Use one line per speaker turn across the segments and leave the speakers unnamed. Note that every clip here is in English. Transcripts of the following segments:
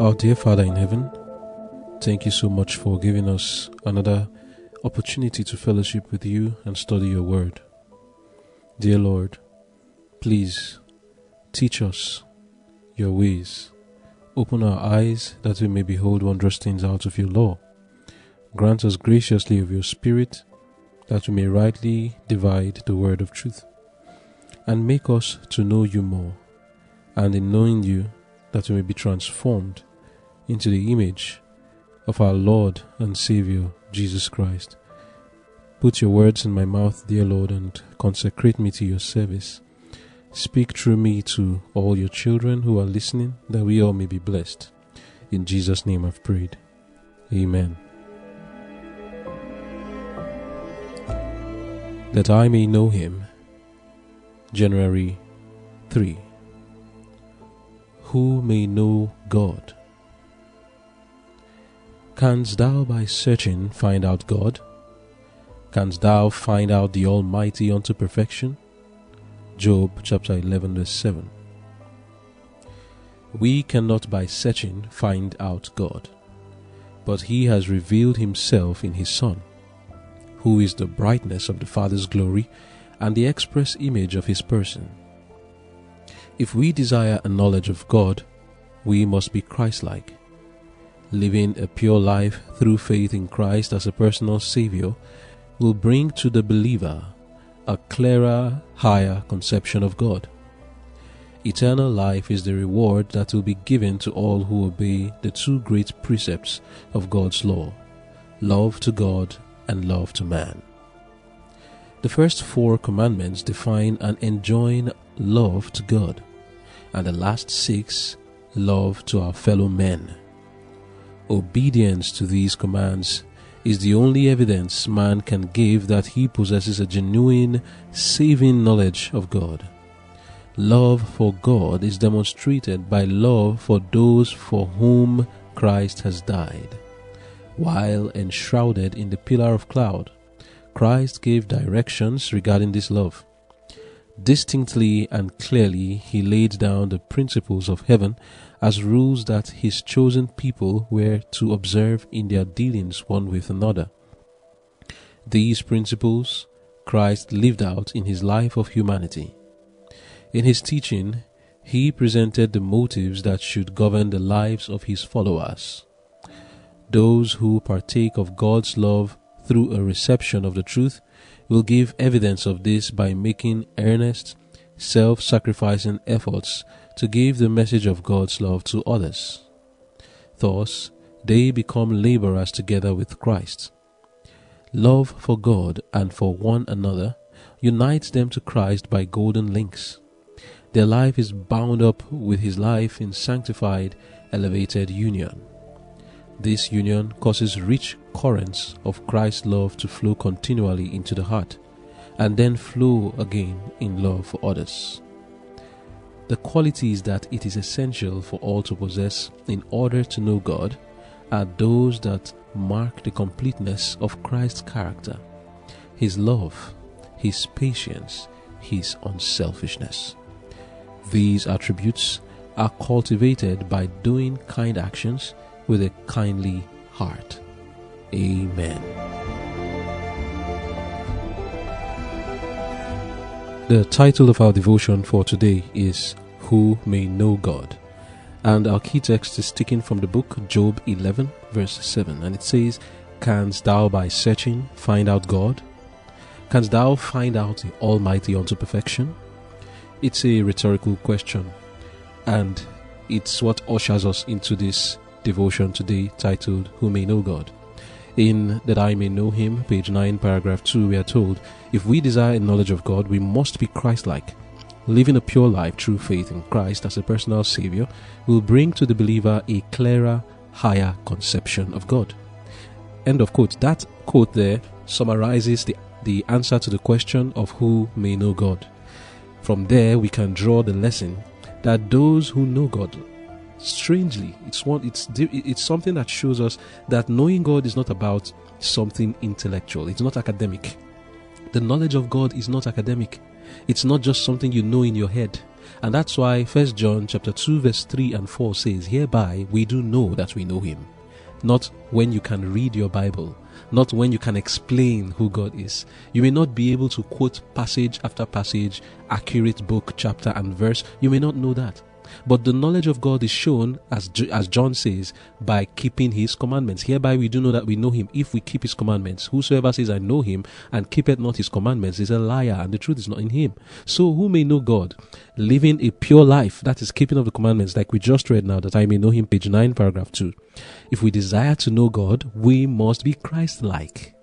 Our dear Father in heaven, thank you so much for giving us another opportunity to fellowship with you and study your word. Dear Lord, please teach us your ways. Open our eyes that we may behold wondrous things out of your law. Grant us graciously of your Spirit that we may rightly divide the word of truth. And make us to know you more, and in knowing you, that we may be transformed into the image of our Lord and Savior, Jesus Christ. Put your words in my mouth, dear Lord, and consecrate me to your service. Speak through me to all your children who are listening, that we all may be blessed. In Jesus' name I've prayed. Amen. That I may know him. January 3. Who may know God? Canst thou by searching find out God? Canst thou find out the Almighty unto perfection? Job chapter 11, verse 7. We cannot by searching find out God, but He has revealed Himself in His Son, who is the brightness of the Father's glory and the express image of His person. If we desire a knowledge of God, we must be Christ like living a pure life through faith in Christ as a personal Savior will bring to the believer a clearer, higher conception of God. Eternal life is the reward that will be given to all who obey the two great precepts of God's law love to God and love to man. The first four commandments define and enjoin love to God, and the last six love to our fellow men. Obedience to these commands is the only evidence man can give that he possesses a genuine, saving knowledge of God. Love for God is demonstrated by love for those for whom Christ has died. While enshrouded in the pillar of cloud, Christ gave directions regarding this love. Distinctly and clearly, he laid down the principles of heaven as rules that his chosen people were to observe in their dealings one with another. These principles Christ lived out in his life of humanity. In his teaching, he presented the motives that should govern the lives of his followers. Those who partake of God's love through a reception of the truth will give evidence of this by making earnest, self sacrificing efforts to give the message of God's love to others. Thus, they become laborers together with Christ. Love for God and for one another unites them to Christ by golden links. Their life is bound up with His life in sanctified, elevated union. This union causes rich currents of Christ's love to flow continually into the heart and then flow again in love for others. The qualities that it is essential for all to possess in order to know God are those that mark the completeness of Christ's character His love, His patience, His unselfishness. These attributes are cultivated by doing kind actions with a kindly heart. Amen. The title of our devotion for today is Who May Know God. And our key text is taken from the book Job 11, verse 7. And it says, Canst thou by searching find out God? Canst thou find out the Almighty unto perfection? It's a rhetorical question. And it's what ushers us into this devotion today titled Who May Know God. In That I May Know Him, page 9, paragraph 2, we are told if we desire a knowledge of God, we must be Christ like. Living a pure life through faith in Christ as a personal Savior will bring to the believer a clearer, higher conception of God. End of quote. That quote there summarizes the, the answer to the question of who may know God. From there, we can draw the lesson that those who know God strangely it's one it's it's something that shows us that knowing god is not about something intellectual it's not academic The knowledge of God is not academic. It's not just something you know in your head. And that's why First John chapter 2 verse 3 and 4 says, Hereby we do know that we know him. Not when you can read your Bible, not when you can explain who God is. You may not be able to quote passage after passage, accurate book, chapter, and verse. You may not know that. But the knowledge of God is shown, as, as John says, by keeping his commandments. Hereby we do know that we know him if we keep his commandments. Whosoever says, I know him, and keepeth not his commandments, is a liar, and the truth is not in him. So who may know God? Living a pure life, that is keeping of the commandments, like we just read now, that I may know him, page 9, paragraph 2. If we desire to know God, we must be Christ like.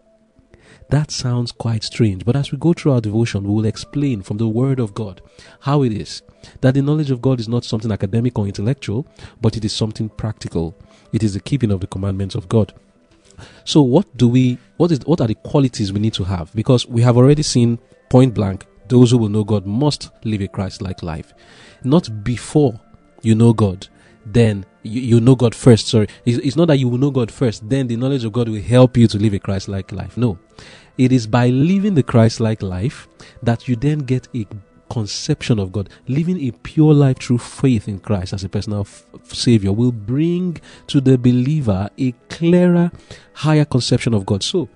That sounds quite strange, but as we go through our devotion, we will explain from the Word of God how it is that the knowledge of God is not something academic or intellectual, but it is something practical. It is the keeping of the commandments of God. So, what do we? What is? What are the qualities we need to have? Because we have already seen point blank, those who will know God must live a Christ-like life, not before you know God. Then you, you know God first. Sorry, it's, it's not that you will know God first. Then the knowledge of God will help you to live a Christ-like life. No, it is by living the Christ-like life that you then get a conception of God, living a pure life through faith in Christ as a personal f- Savior, will bring to the believer a clearer, higher conception of God. So,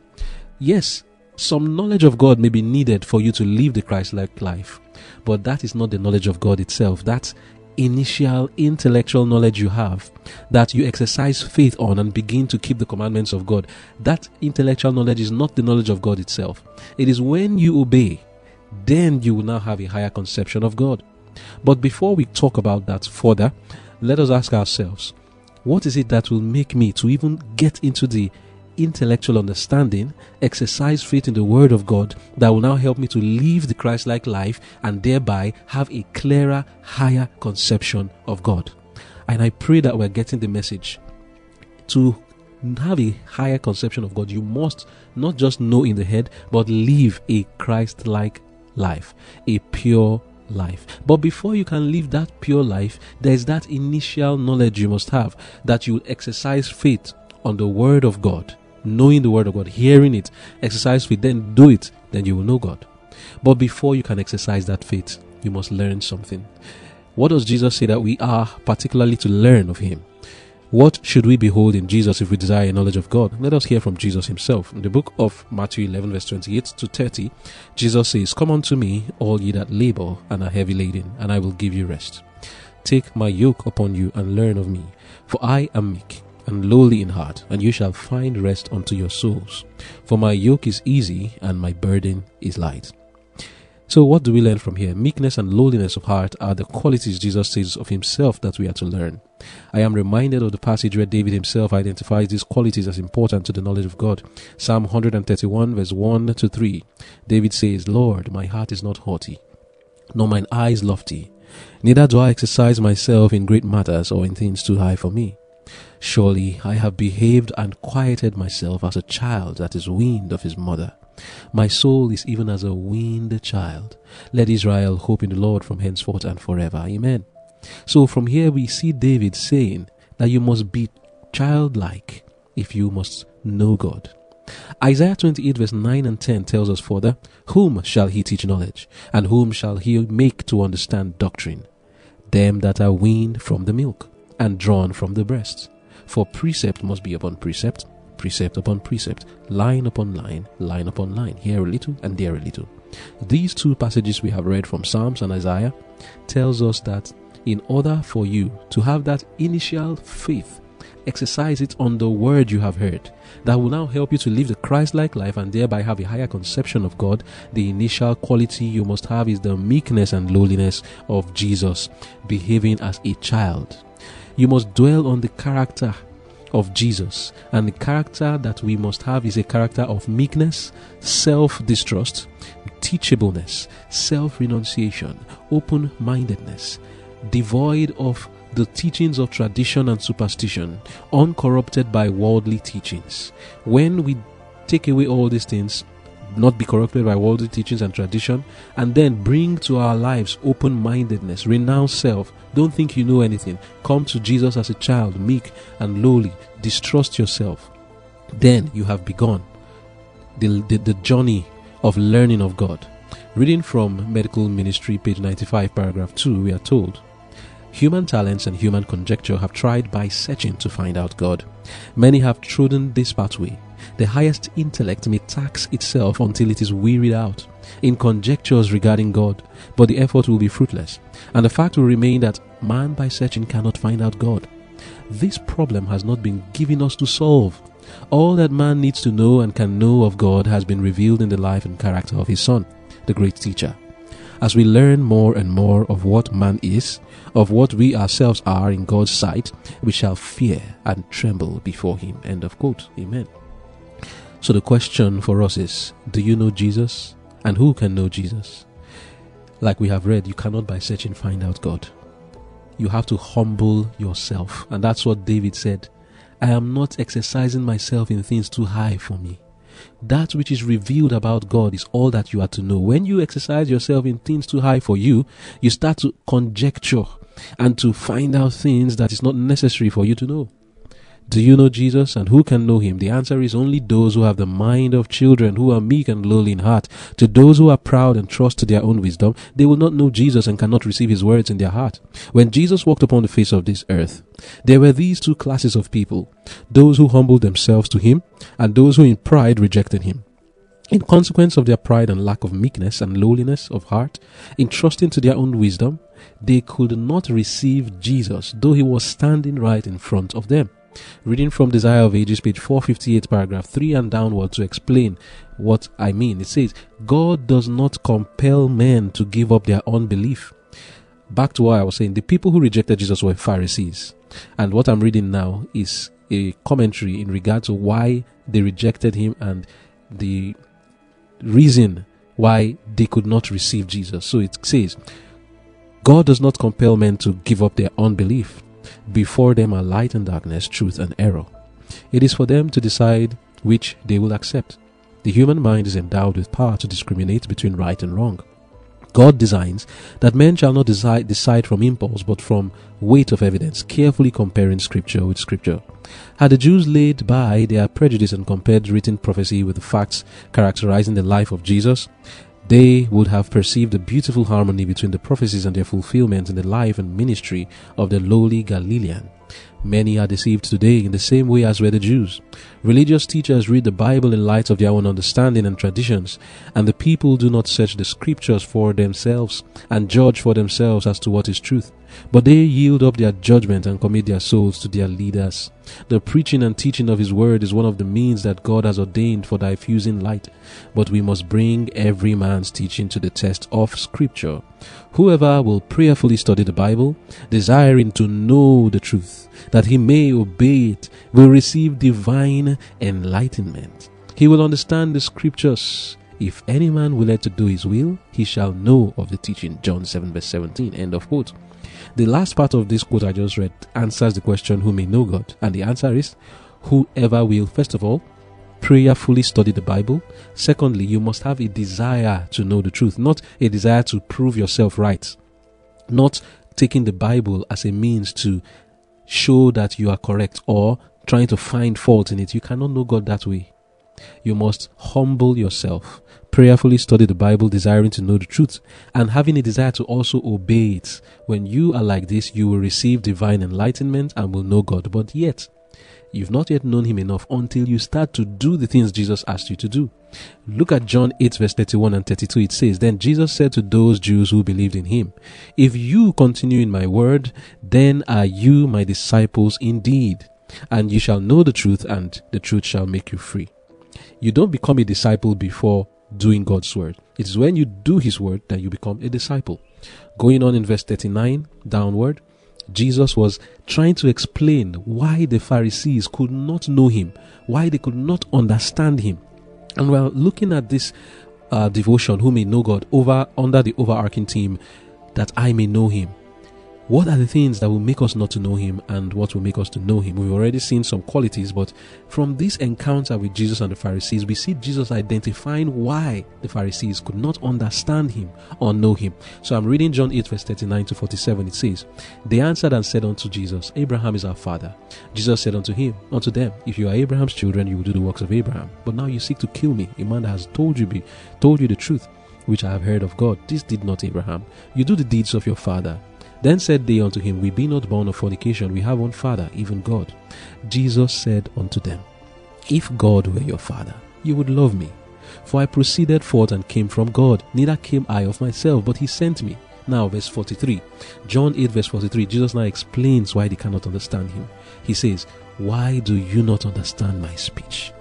yes, some knowledge of God may be needed for you to live the Christ like life, but that is not the knowledge of God itself. That's initial intellectual knowledge you have that you exercise faith on and begin to keep the commandments of God. That intellectual knowledge is not the knowledge of God itself. It is when you obey then you will now have a higher conception of God. But before we talk about that further, let us ask ourselves what is it that will make me to even get into the intellectual understanding, exercise faith in the Word of God that will now help me to live the Christ like life and thereby have a clearer, higher conception of God? And I pray that we're getting the message. To have a higher conception of God, you must not just know in the head, but live a Christ like life, a pure life. But before you can live that pure life, there's that initial knowledge you must have that you exercise faith on the Word of God, knowing the Word of God, hearing it, exercise faith, then do it, then you will know God. But before you can exercise that faith, you must learn something. What does Jesus say that we are particularly to learn of Him? What should we behold in Jesus if we desire a knowledge of God? Let us hear from Jesus himself. In the book of Matthew 11, verse 28 to 30, Jesus says, Come unto me, all ye that labor and are heavy laden, and I will give you rest. Take my yoke upon you and learn of me, for I am meek and lowly in heart, and you shall find rest unto your souls. For my yoke is easy and my burden is light. So, what do we learn from here? Meekness and lowliness of heart are the qualities Jesus says of himself that we are to learn. I am reminded of the passage where David himself identifies these qualities as important to the knowledge of God. Psalm 131, verse 1 to 3. David says, Lord, my heart is not haughty, nor mine eyes lofty, neither do I exercise myself in great matters or in things too high for me. Surely I have behaved and quieted myself as a child that is weaned of his mother. My soul is even as a weaned child. Let Israel hope in the Lord from henceforth and forever. Amen. So from here we see David saying that you must be childlike if you must know God. Isaiah 28 verse 9 and 10 tells us further, Whom shall he teach knowledge? And whom shall he make to understand doctrine? Them that are weaned from the milk, and drawn from the breast. For precept must be upon precept, precept upon precept, line upon line, line upon line, here a little and there a little. These two passages we have read from Psalms and Isaiah tells us that in order for you to have that initial faith, exercise it on the word you have heard. That will now help you to live the Christ like life and thereby have a higher conception of God. The initial quality you must have is the meekness and lowliness of Jesus, behaving as a child. You must dwell on the character of Jesus. And the character that we must have is a character of meekness, self distrust, teachableness, self renunciation, open mindedness, devoid of the teachings of tradition and superstition, uncorrupted by worldly teachings. When we take away all these things, not be corrupted by worldly teachings and tradition, and then bring to our lives open mindedness, renounce self. Don't think you know anything. Come to Jesus as a child, meek and lowly. Distrust yourself. Then you have begun the, the, the journey of learning of God. Reading from Medical Ministry, page 95, paragraph 2, we are told Human talents and human conjecture have tried by searching to find out God. Many have trodden this pathway. The highest intellect may tax itself until it is wearied out in conjectures regarding God, but the effort will be fruitless, and the fact will remain that man by searching cannot find out God. This problem has not been given us to solve. All that man needs to know and can know of God has been revealed in the life and character of his Son, the great teacher. As we learn more and more of what man is, of what we ourselves are in God's sight, we shall fear and tremble before him. End of quote. Amen. So the question for us is Do you know Jesus? And who can know Jesus? Like we have read, you cannot by searching find out God. You have to humble yourself. And that's what David said. I am not exercising myself in things too high for me. That which is revealed about God is all that you are to know. When you exercise yourself in things too high for you, you start to conjecture and to find out things that is not necessary for you to know. Do you know Jesus and who can know him? The answer is only those who have the mind of children, who are meek and lowly in heart. To those who are proud and trust to their own wisdom, they will not know Jesus and cannot receive his words in their heart. When Jesus walked upon the face of this earth, there were these two classes of people those who humbled themselves to him, and those who in pride rejected him. In consequence of their pride and lack of meekness and lowliness of heart, in trusting to their own wisdom, they could not receive Jesus, though he was standing right in front of them. Reading from Desire of Ages, page 458, paragraph 3 and downward to explain what I mean. It says, God does not compel men to give up their unbelief. Back to what I was saying, the people who rejected Jesus were Pharisees. And what I'm reading now is a commentary in regard to why they rejected him and the reason why they could not receive Jesus. So it says, God does not compel men to give up their unbelief. Before them are light and darkness, truth and error. It is for them to decide which they will accept. The human mind is endowed with power to discriminate between right and wrong. God designs that men shall not decide, decide from impulse but from weight of evidence, carefully comparing scripture with scripture. Had the Jews laid by their prejudice and compared written prophecy with the facts characterizing the life of Jesus, they would have perceived a beautiful harmony between the prophecies and their fulfillment in the life and ministry of the lowly Galilean. Many are deceived today in the same way as were the Jews. Religious teachers read the Bible in light of their own understanding and traditions, and the people do not search the scriptures for themselves and judge for themselves as to what is truth. But they yield up their judgment and commit their souls to their leaders. The preaching and teaching of His word is one of the means that God has ordained for diffusing light, but we must bring every man's teaching to the test of Scripture. Whoever will prayerfully study the Bible, desiring to know the truth, that he may obey it, will receive divine enlightenment. He will understand the Scriptures. If any man will let to do his will, he shall know of the teaching. John 7 verse 17. End of quote. The last part of this quote I just read answers the question who may know God. And the answer is whoever will, first of all, prayerfully study the Bible. Secondly, you must have a desire to know the truth, not a desire to prove yourself right. Not taking the Bible as a means to show that you are correct or trying to find fault in it. You cannot know God that way. You must humble yourself, prayerfully study the Bible, desiring to know the truth, and having a desire to also obey it. When you are like this, you will receive divine enlightenment and will know God. But yet, you've not yet known Him enough until you start to do the things Jesus asked you to do. Look at John 8, verse 31 and 32. It says, Then Jesus said to those Jews who believed in Him, If you continue in my word, then are you my disciples indeed, and you shall know the truth, and the truth shall make you free. You don't become a disciple before doing God's word. It is when you do His word that you become a disciple. Going on in verse 39 downward, Jesus was trying to explain why the Pharisees could not know Him, why they could not understand Him. And we're looking at this uh, devotion, who may know God, over under the overarching theme that I may know Him. What are the things that will make us not to know him and what will make us to know him? We've already seen some qualities, but from this encounter with Jesus and the Pharisees, we see Jesus identifying why the Pharisees could not understand him or know him. So I'm reading John 8, verse 39 to 47. It says, They answered and said unto Jesus, Abraham is our father. Jesus said unto him, unto them, If you are Abraham's children, you will do the works of Abraham. But now you seek to kill me, a man that has told you be told you the truth, which I have heard of God. This did not Abraham. You do the deeds of your father. Then said they unto him, We be not born of fornication, we have one Father, even God. Jesus said unto them, If God were your Father, you would love me. For I proceeded forth and came from God, neither came I of myself, but he sent me. Now, verse 43. John 8, verse 43. Jesus now explains why they cannot understand him. He says, Why do you not understand my speech?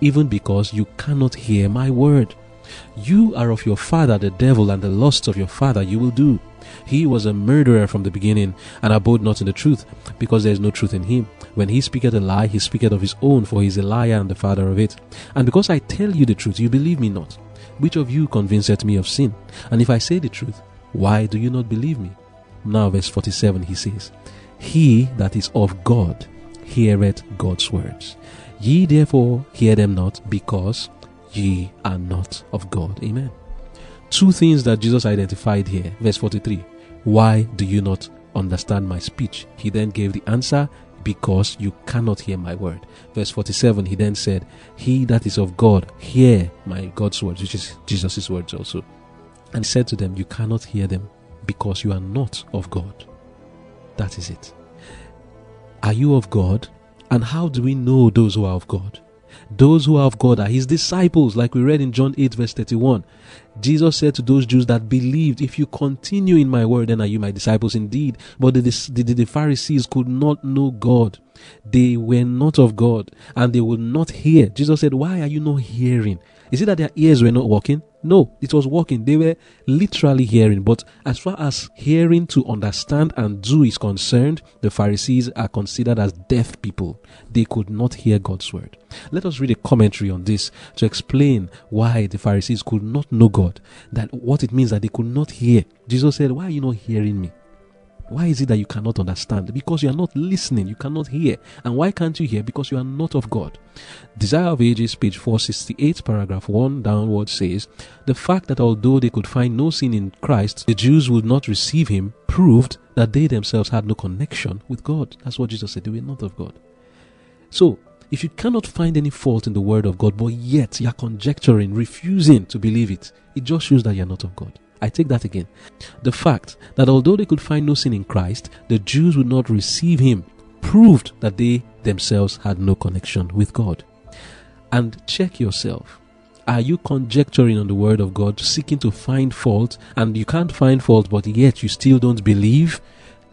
Even because you cannot hear my word. You are of your father the devil, and the lusts of your father you will do. He was a murderer from the beginning, and abode not in the truth, because there is no truth in him. When he speaketh a lie, he speaketh of his own, for he is a liar and the father of it. And because I tell you the truth, you believe me not. Which of you convinceth me of sin? And if I say the truth, why do you not believe me? Now, verse 47, he says, He that is of God heareth God's words. Ye therefore hear them not, because ye are not of God. Amen two things that Jesus identified here. Verse 43 Why do you not understand my speech? He then gave the answer, Because you cannot hear my word. Verse 47 He then said, He that is of God, hear my God's words, which is Jesus' words also. And said to them, You cannot hear them because you are not of God. That is it. Are you of God? And how do we know those who are of God? Those who of God are his disciples, like we read in John 8, verse 31. Jesus said to those Jews that believed, If you continue in my word, then are you my disciples indeed. But the, the, the, Pharisees could not know God. They were not of God, and they would not hear. Jesus said, Why are you not hearing? Is it that their ears were not working? No, it was working. They were literally hearing. But as far as hearing to understand and do is concerned, the Pharisees are considered as deaf people. They could not hear God's word. Let us read a commentary on this to explain why the Pharisees could not know God. That what it means that they could not hear. Jesus said, Why are you not hearing me? Why is it that you cannot understand? Because you are not listening, you cannot hear. And why can't you hear? Because you are not of God. Desire of Ages, page 468, paragraph 1 downward says The fact that although they could find no sin in Christ, the Jews would not receive him proved that they themselves had no connection with God. That's what Jesus said, they were not of God. So, if you cannot find any fault in the word of God, but yet you are conjecturing, refusing to believe it, it just shows that you are not of God. I take that again. The fact that although they could find no sin in Christ, the Jews would not receive him proved that they themselves had no connection with God. And check yourself. Are you conjecturing on the word of God, seeking to find fault, and you can't find fault, but yet you still don't believe?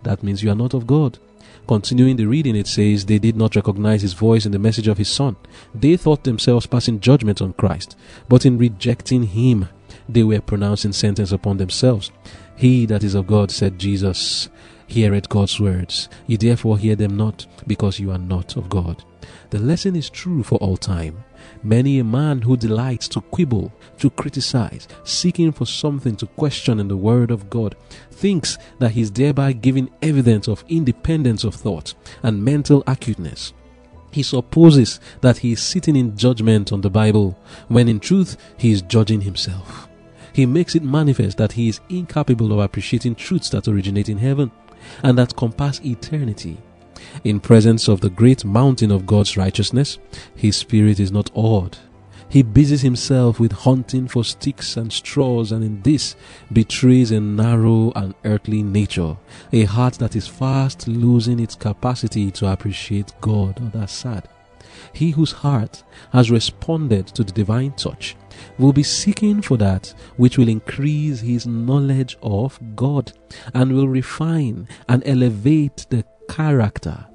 That means you are not of God. Continuing the reading, it says, They did not recognize his voice in the message of his son. They thought themselves passing judgment on Christ, but in rejecting him, they were pronouncing sentence upon themselves. He that is of God, said Jesus, heareth God's words. Ye therefore hear them not, because you are not of God. The lesson is true for all time. Many a man who delights to quibble, to criticize, seeking for something to question in the Word of God, thinks that he is thereby giving evidence of independence of thought and mental acuteness. He supposes that he is sitting in judgment on the Bible, when in truth he is judging himself he makes it manifest that he is incapable of appreciating truths that originate in heaven and that compass eternity. In presence of the great mountain of God's righteousness, his spirit is not awed. He busies himself with hunting for sticks and straws, and in this betrays a narrow and earthly nature, a heart that is fast losing its capacity to appreciate God. Oh, that's sad. He whose heart has responded to the divine touch will be seeking for that which will increase his knowledge of God and will refine and elevate the character.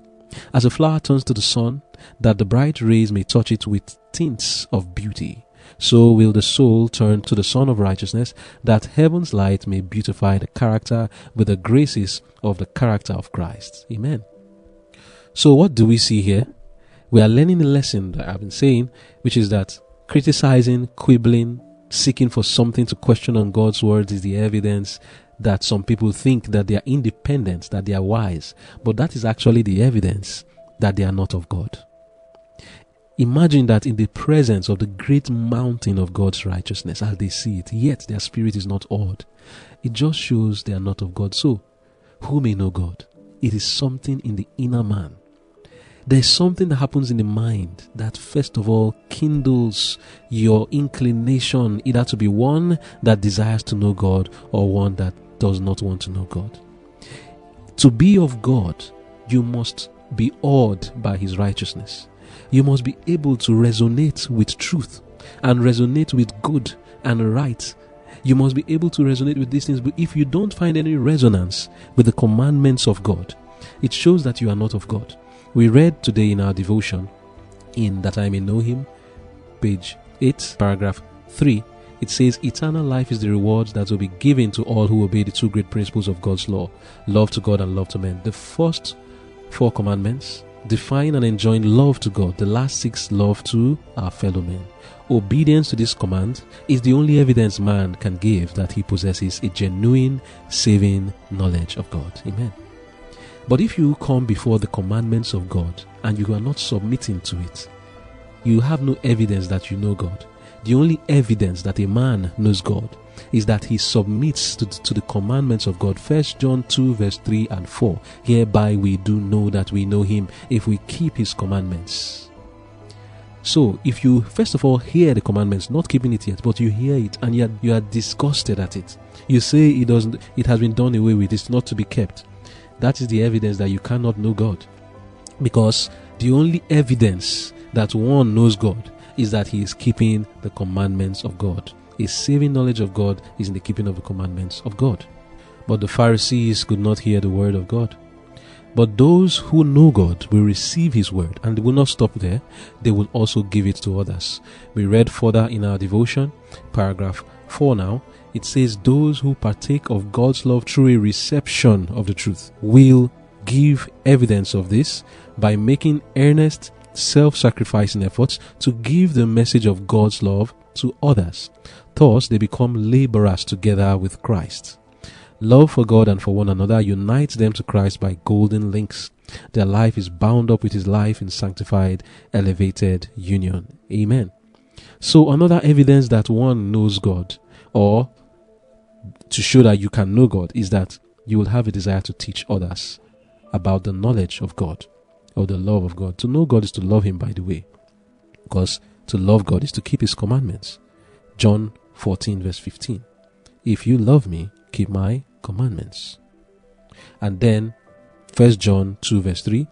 As a flower turns to the sun, that the bright rays may touch it with tints of beauty, so will the soul turn to the Sun of Righteousness, that heaven's light may beautify the character with the graces of the character of Christ. Amen. So, what do we see here? We are learning a lesson that I've been saying, which is that criticizing, quibbling, seeking for something to question on God's words is the evidence that some people think that they are independent, that they are wise, but that is actually the evidence that they are not of God. Imagine that in the presence of the great mountain of God's righteousness as they see it, yet their spirit is not awed. It just shows they are not of God. So, who may know God? It is something in the inner man. There's something that happens in the mind that, first of all, kindles your inclination either to be one that desires to know God or one that does not want to know God. To be of God, you must be awed by His righteousness. You must be able to resonate with truth and resonate with good and right. You must be able to resonate with these things. But if you don't find any resonance with the commandments of God, it shows that you are not of God. We read today in our devotion, in That I May Know Him, page 8, paragraph 3, it says, Eternal life is the reward that will be given to all who obey the two great principles of God's law love to God and love to men. The first four commandments define and enjoin love to God, the last six, love to our fellow men. Obedience to this command is the only evidence man can give that he possesses a genuine saving knowledge of God. Amen. But if you come before the commandments of God and you are not submitting to it, you have no evidence that you know God. The only evidence that a man knows God is that he submits to, to the commandments of God. First John 2 verse 3 and 4. Hereby we do know that we know him if we keep his commandments. So, if you first of all hear the commandments, not keeping it yet, but you hear it and are, you are disgusted at it, you say it doesn't, it has been done away with, it's not to be kept. That is the evidence that you cannot know God, because the only evidence that one knows God is that he is keeping the commandments of God. A saving knowledge of God is in the keeping of the commandments of God. But the Pharisees could not hear the word of God. But those who know God will receive His word and they will not stop there, they will also give it to others. We read further in our devotion, paragraph 4 now. It says, Those who partake of God's love through a reception of the truth will give evidence of this by making earnest, self sacrificing efforts to give the message of God's love to others. Thus, they become laborers together with Christ. Love for God and for one another unites them to Christ by golden links. Their life is bound up with His life in sanctified, elevated union. Amen. So, another evidence that one knows God, or to show that you can know God, is that you will have a desire to teach others about the knowledge of God or the love of God. To know God is to love Him, by the way, because to love God is to keep His commandments. John 14, verse 15. If you love me, keep my commandments. And then, 1 John 2, verse 3,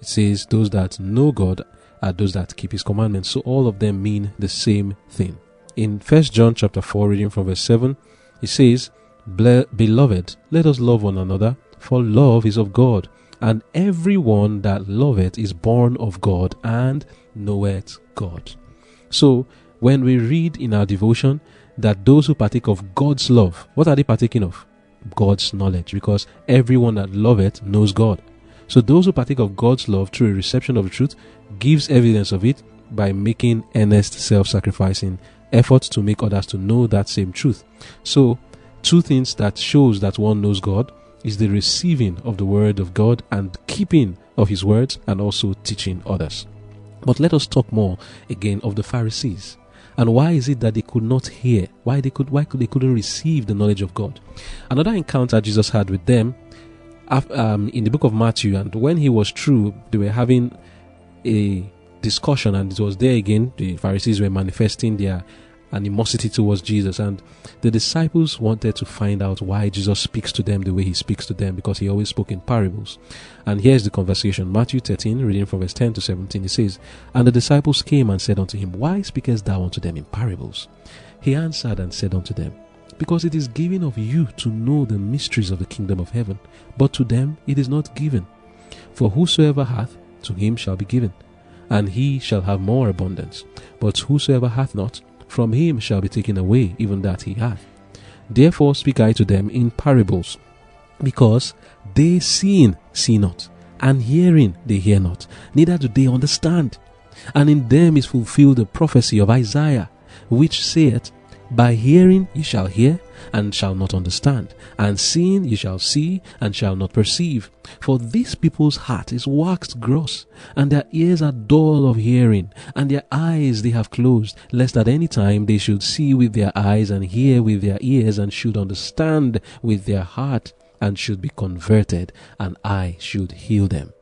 it says, Those that know God are those that keep his commandments. So all of them mean the same thing. In 1 John chapter 4, reading from verse 7, it says, Beloved, let us love one another, for love is of God, and everyone that loveth is born of God and knoweth God. So, when we read in our devotion that those who partake of God's love, what are they partaking of? God's knowledge, because everyone that loveth knows God. So those who partake of God's love through a reception of the truth gives evidence of it by making earnest self-sacrificing efforts to make others to know that same truth. So two things that shows that one knows God is the receiving of the word of God and keeping of his words and also teaching others. But let us talk more again of the Pharisees. And why is it that they could not hear? Why they could why could they couldn't receive the knowledge of God? Another encounter Jesus had with them um, in the book of Matthew, and when he was through, they were having a discussion, and it was there again. The Pharisees were manifesting their animosity towards Jesus. And the disciples wanted to find out why Jesus speaks to them the way he speaks to them because he always spoke in parables. And here's the conversation Matthew 13, reading from verse 10 to 17, He says, And the disciples came and said unto him, Why speakest thou unto them in parables? He answered and said unto them, Because it is given of you to know the mysteries of the kingdom of heaven, but to them it is not given. For whosoever hath, to him shall be given, and he shall have more abundance. But whosoever hath not, from him shall be taken away even that he hath. Therefore speak I to them in parables, because they seeing see not, and hearing they hear not, neither do they understand. And in them is fulfilled the prophecy of Isaiah, which saith, By hearing ye shall hear, and shall not understand, and seeing ye shall see, and shall not perceive. For these people's heart is waxed gross, and their ears are dull of hearing, and their eyes they have closed, lest at any time they should see with their eyes, and hear with their ears, and should understand with their heart, and should be converted, and I should heal them.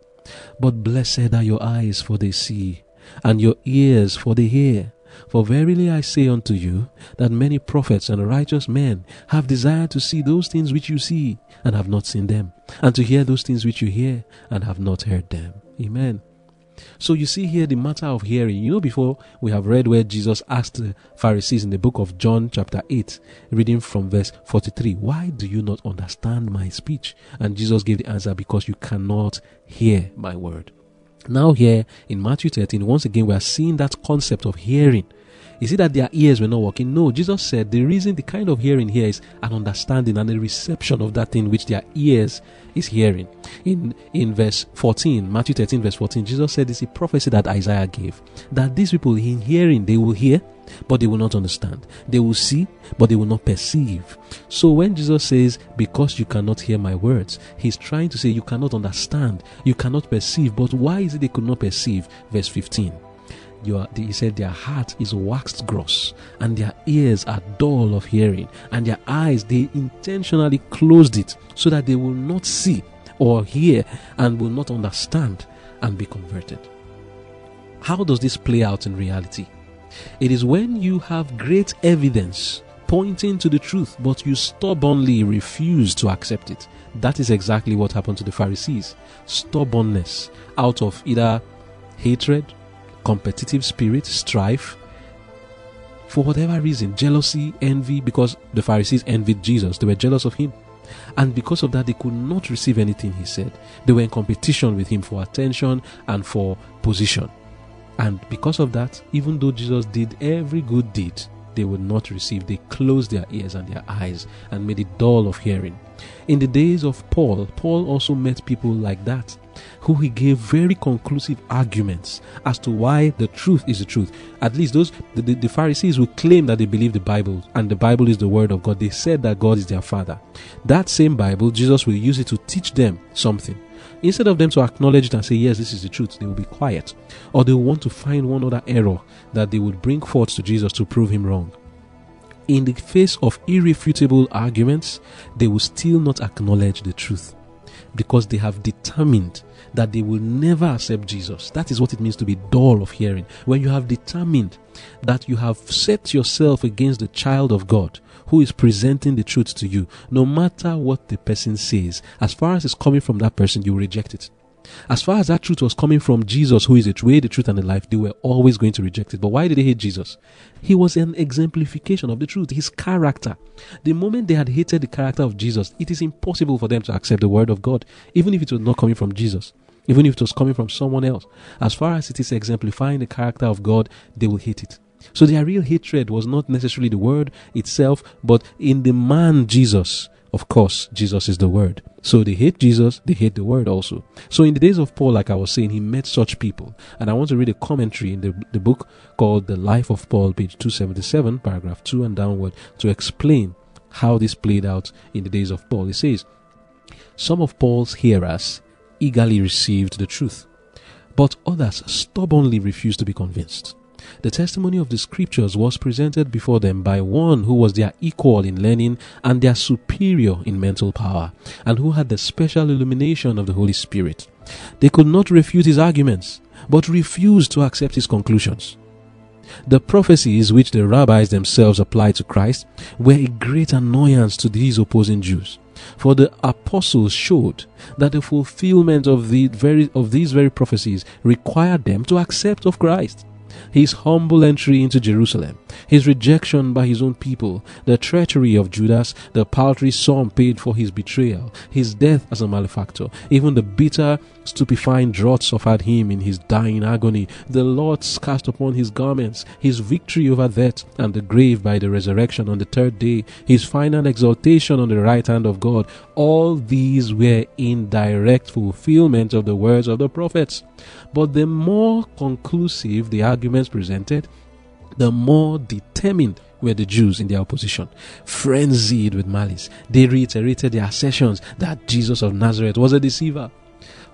But blessed are your eyes, for they see, and your ears, for they hear. For verily I say unto you, that many prophets and righteous men have desired to see those things which you see, and have not seen them, and to hear those things which you hear, and have not heard them. Amen. So you see here the matter of hearing. You know, before we have read where Jesus asked the Pharisees in the book of John, chapter 8, reading from verse 43, Why do you not understand my speech? And Jesus gave the answer, Because you cannot hear my word. Now, here in Matthew 13, once again, we are seeing that concept of hearing. Is it that their ears were not working? No, Jesus said the reason, the kind of hearing here is an understanding and a reception of that thing which their ears is hearing. In in verse 14, Matthew 13, verse 14, Jesus said it's a prophecy that Isaiah gave that these people in hearing they will hear, but they will not understand. They will see, but they will not perceive. So when Jesus says, Because you cannot hear my words, he's trying to say you cannot understand, you cannot perceive. But why is it they could not perceive? Verse 15 your, he said their heart is waxed gross and their ears are dull of hearing and their eyes they intentionally closed it so that they will not see or hear and will not understand and be converted how does this play out in reality it is when you have great evidence pointing to the truth but you stubbornly refuse to accept it that is exactly what happened to the pharisees stubbornness out of either hatred competitive spirit, strife, for whatever reason, jealousy, envy, because the Pharisees envied Jesus, they were jealous of him. And because of that, they could not receive anything he said. They were in competition with him for attention and for position. And because of that, even though Jesus did every good deed, they would not receive. They closed their ears and their eyes and made it dull of hearing. In the days of Paul, Paul also met people like that who he gave very conclusive arguments as to why the truth is the truth. At least those the, the, the, Pharisees who claim that they believe the Bible and the Bible is the word of God, they said that God is their father. That same Bible, Jesus will use it to teach them something. Instead of them to acknowledge it and say, Yes, this is the truth, they will be quiet. Or they will want to find one other error that they would bring forth to Jesus to prove him wrong in the face of irrefutable arguments, they will still not acknowledge the truth because they have determined that they will never accept Jesus. That is what it means to be dull of hearing. When you have determined that you have set yourself against the child of God who is presenting the truth to you, no matter what the person says, as far as it's coming from that person, you reject it. As far as that truth was coming from Jesus, who is the way, the truth, and the life, they were always going to reject it. But why did they hate Jesus? He was an exemplification of the truth, his character. The moment they had hated the character of Jesus, it is impossible for them to accept the word of God, even if it was not coming from Jesus, even if it was coming from someone else. As far as it is exemplifying the character of God, they will hate it. So their real hatred was not necessarily the word itself, but in the man Jesus of course, Jesus is the Word. So they hate Jesus, they hate the Word also. So in the days of Paul, like I was saying, he met such people. And I want to read a commentary in the, the book called The Life of Paul, page 277, paragraph 2 and downward, to explain how this played out in the days of Paul. It says, Some of Paul's hearers eagerly received the truth, but others stubbornly refused to be convinced. The testimony of the scriptures was presented before them by one who was their equal in learning and their superior in mental power, and who had the special illumination of the Holy Spirit. They could not refute his arguments, but refused to accept his conclusions. The prophecies which the rabbis themselves applied to Christ were a great annoyance to these opposing Jews. For the apostles showed that the fulfillment of, the very, of these very prophecies required them to accept of Christ his humble entry into Jerusalem, his rejection by his own people, the treachery of Judas, the paltry sum paid for his betrayal, his death as a malefactor, even the bitter, stupefying draught suffered him in his dying agony, the Lord's cast upon his garments, his victory over death and the grave by the resurrection on the third day, his final exaltation on the right hand of God, all these were in direct fulfillment of the words of the prophets. But the more conclusive the arguments presented, the more determined were the Jews in their opposition, frenzied with malice. They reiterated their assertions that Jesus of Nazareth was a deceiver.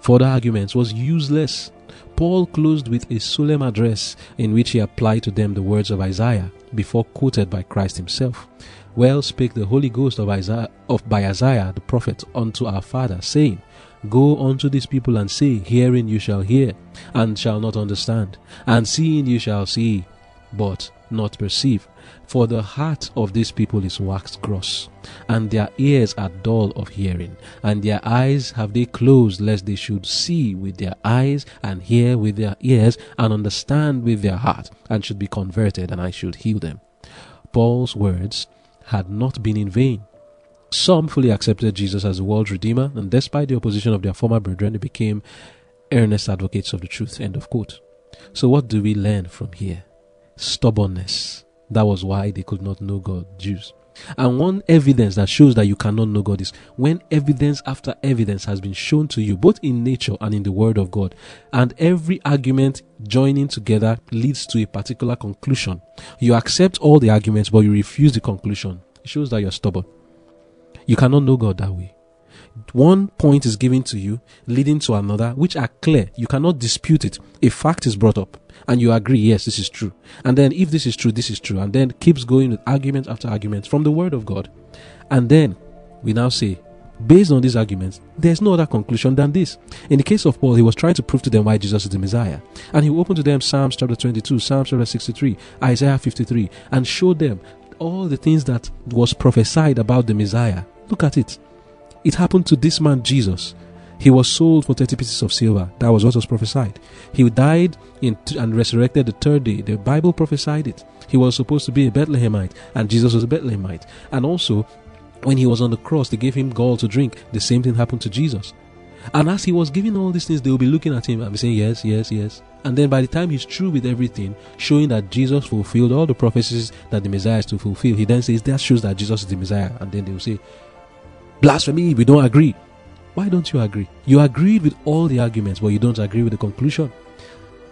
Further arguments was useless. Paul closed with a solemn address in which he applied to them the words of Isaiah before quoted by Christ himself. Well spake the Holy Ghost of Isaiah of by Isaiah the prophet unto our father, saying, Go unto these people and say, Hearing you shall hear, and shall not understand, and seeing you shall see, but not perceive. For the heart of these people is waxed gross, and their ears are dull of hearing, and their eyes have they closed, lest they should see with their eyes, and hear with their ears, and understand with their heart, and should be converted, and I should heal them. Paul's words had not been in vain. Some fully accepted Jesus as the world's Redeemer, and despite the opposition of their former brethren, they became earnest advocates of the truth. End of quote. So, what do we learn from here? Stubbornness. That was why they could not know God, Jews. And one evidence that shows that you cannot know God is when evidence after evidence has been shown to you, both in nature and in the Word of God, and every argument joining together leads to a particular conclusion. You accept all the arguments, but you refuse the conclusion. It shows that you're stubborn. You cannot know God that way. One point is given to you, leading to another, which are clear. You cannot dispute it. A fact is brought up, and you agree, yes, this is true. And then, if this is true, this is true. And then keeps going with argument after argument from the Word of God. And then we now say, based on these arguments, there's no other conclusion than this. In the case of Paul, he was trying to prove to them why Jesus is the Messiah. And he opened to them Psalms chapter 22, Psalms chapter 63, Isaiah 53, and showed them all the things that was prophesied about the Messiah Look at it. It happened to this man, Jesus. He was sold for 30 pieces of silver. That was what was prophesied. He died in, and resurrected the third day. The Bible prophesied it. He was supposed to be a Bethlehemite, and Jesus was a Bethlehemite. And also, when he was on the cross, they gave him gall to drink. The same thing happened to Jesus. And as he was giving all these things, they will be looking at him and be saying, Yes, yes, yes. And then by the time he's through with everything, showing that Jesus fulfilled all the prophecies that the Messiah is to fulfill, he then says, That shows that Jesus is the Messiah. And then they will say, Blasphemy, we don't agree. Why don't you agree? You agreed with all the arguments, but you don't agree with the conclusion.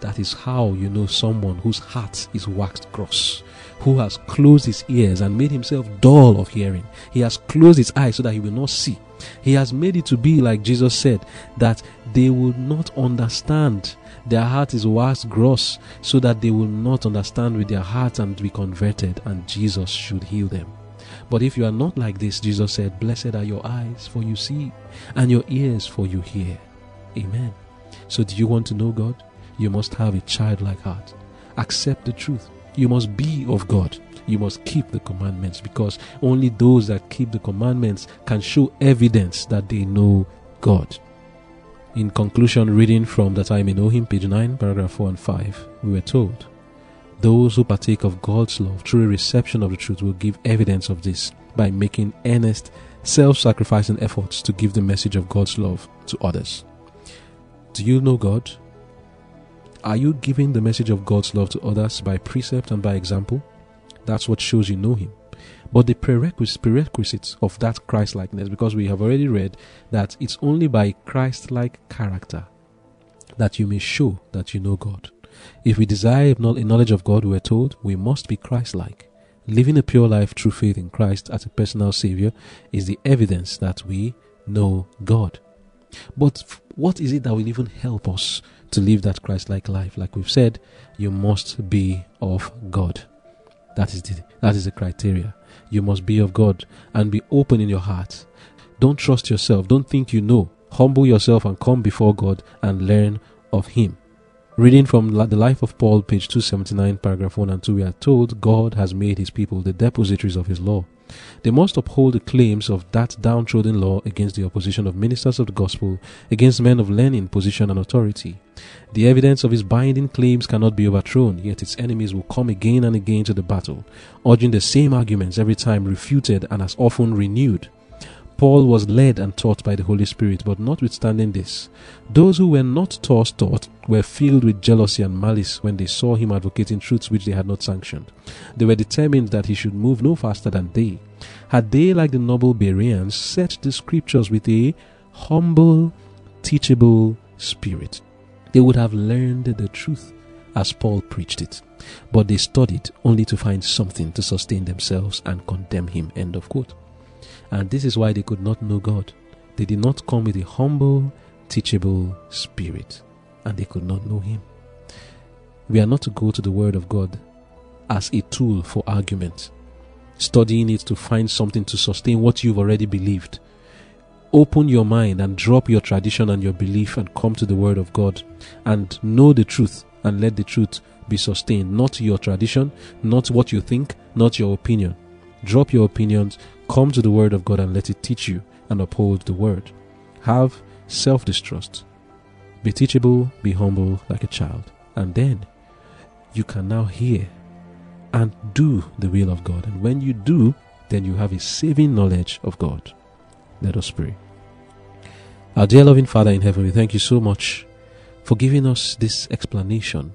That is how you know someone whose heart is waxed gross, who has closed his ears and made himself dull of hearing. He has closed his eyes so that he will not see. He has made it to be like Jesus said, that they will not understand. Their heart is waxed gross so that they will not understand with their heart and be converted, and Jesus should heal them. But if you are not like this, Jesus said, Blessed are your eyes, for you see, and your ears, for you hear. Amen. So, do you want to know God? You must have a childlike heart. Accept the truth. You must be of God. You must keep the commandments because only those that keep the commandments can show evidence that they know God. In conclusion, reading from That I May Know Him, page 9, paragraph 4 and 5, we were told those who partake of God's love through a reception of the truth will give evidence of this by making earnest, self sacrificing efforts to give the message of God's love to others. Do you know God? Are you giving the message of God's love to others by precept and by example? That's what shows you know Him. But the prerequisites of that Christ likeness, because we have already read that it's only by Christ like character that you may show that you know God. If we desire a knowledge of God, we are told we must be Christ like. Living a pure life through faith in Christ as a personal Savior is the evidence that we know God. But what is it that will even help us to live that Christ like life? Like we've said, you must be of God. That is the that is the criteria. You must be of God and be open in your heart. Don't trust yourself. Don't think you know. Humble yourself and come before God and learn of Him. Reading from the life of Paul, page 279, paragraph 1 and 2, we are told God has made his people the depositaries of his law. They must uphold the claims of that downtrodden law against the opposition of ministers of the gospel, against men of learning, position, and authority. The evidence of his binding claims cannot be overthrown, yet its enemies will come again and again to the battle, urging the same arguments every time refuted and as often renewed. Paul was led and taught by the Holy Spirit, but notwithstanding this, those who were not taught taught were filled with jealousy and malice when they saw him advocating truths which they had not sanctioned. They were determined that he should move no faster than they. Had they, like the noble Bereans, set the scriptures with a humble, teachable spirit, they would have learned the truth as Paul preached it. But they studied only to find something to sustain themselves and condemn him. End of quote. And this is why they could not know God. They did not come with a humble, teachable spirit, and they could not know him. We are not to go to the Word of God as a tool for argument, studying it to find something to sustain what you've already believed. Open your mind and drop your tradition and your belief and come to the Word of God and know the truth and let the truth be sustained. Not your tradition, not what you think, not your opinion. Drop your opinions, come to the Word of God and let it teach you and uphold the Word. Have self distrust. Be teachable, be humble like a child. And then you can now hear and do the will of God. And when you do, then you have a saving knowledge of God. Let us pray. Our dear loving Father in heaven, we thank you so much for giving us this explanation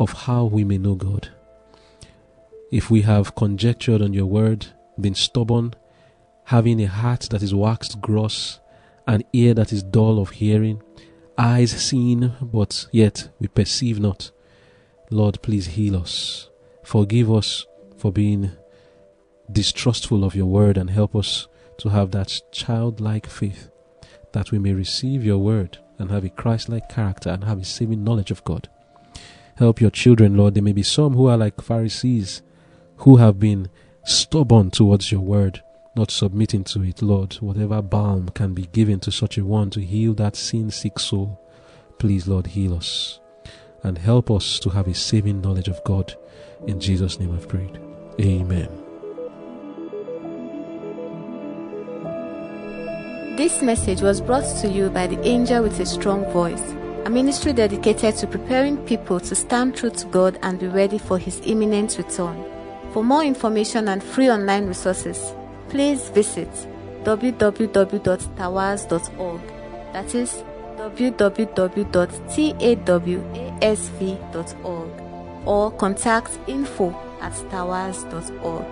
of how we may know God. If we have conjectured on your word, been stubborn, having a heart that is waxed gross, an ear that is dull of hearing, eyes seeing, but yet we perceive not, Lord, please heal us. Forgive us for being distrustful of your word and help us to have that childlike faith that we may receive your word and have a Christ like character and have a saving knowledge of God. Help your children, Lord. There may be some who are like Pharisees who have been stubborn towards your word, not submitting to it, Lord. Whatever balm can be given to such a one to heal that sin sick soul, please, Lord, heal us and help us to have a saving knowledge of God. In Jesus' name I've prayed. Amen.
This message was brought to you by the Angel with a Strong Voice, a ministry dedicated to preparing people to stand true to God and be ready for His imminent return. For more information and free online resources, please visit www.tawasv.org. That is www.tawasv.org or contact info at tawasv.org.